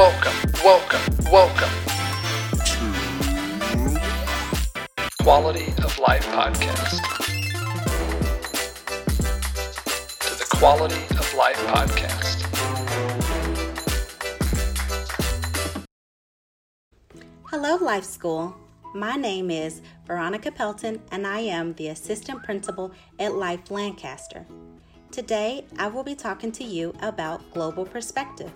welcome, welcome, welcome to Quality of Life Podcast. To the Quality of Life Podcast. Hello, Life School. My name is Veronica Pelton, and I am the Assistant Principal at Life Lancaster. Today, I will be talking to you about global perspective.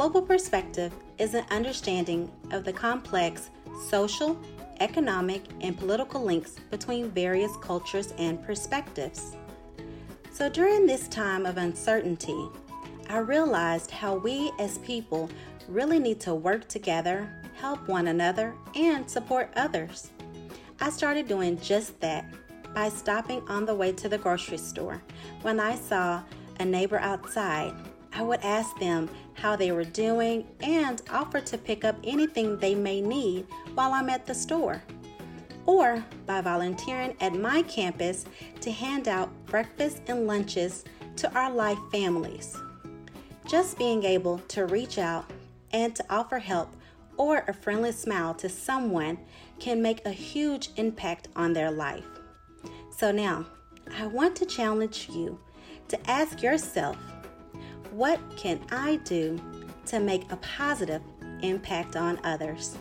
Global perspective is an understanding of the complex social, economic, and political links between various cultures and perspectives. So, during this time of uncertainty, I realized how we as people really need to work together help one another, and support others. I started doing just that by stopping on the way to the grocery store. When I saw a neighbor outside, I would ask them how they were doing and offer to pick up anything they may need while I'm at the store. Or by volunteering at my campus to hand out breakfast and lunches to our life families. Just being able to reach out and to offer help or a friendly smile to someone can make a huge impact on their life. So now, I want to challenge you to ask yourself, what can I do to make a positive impact on others?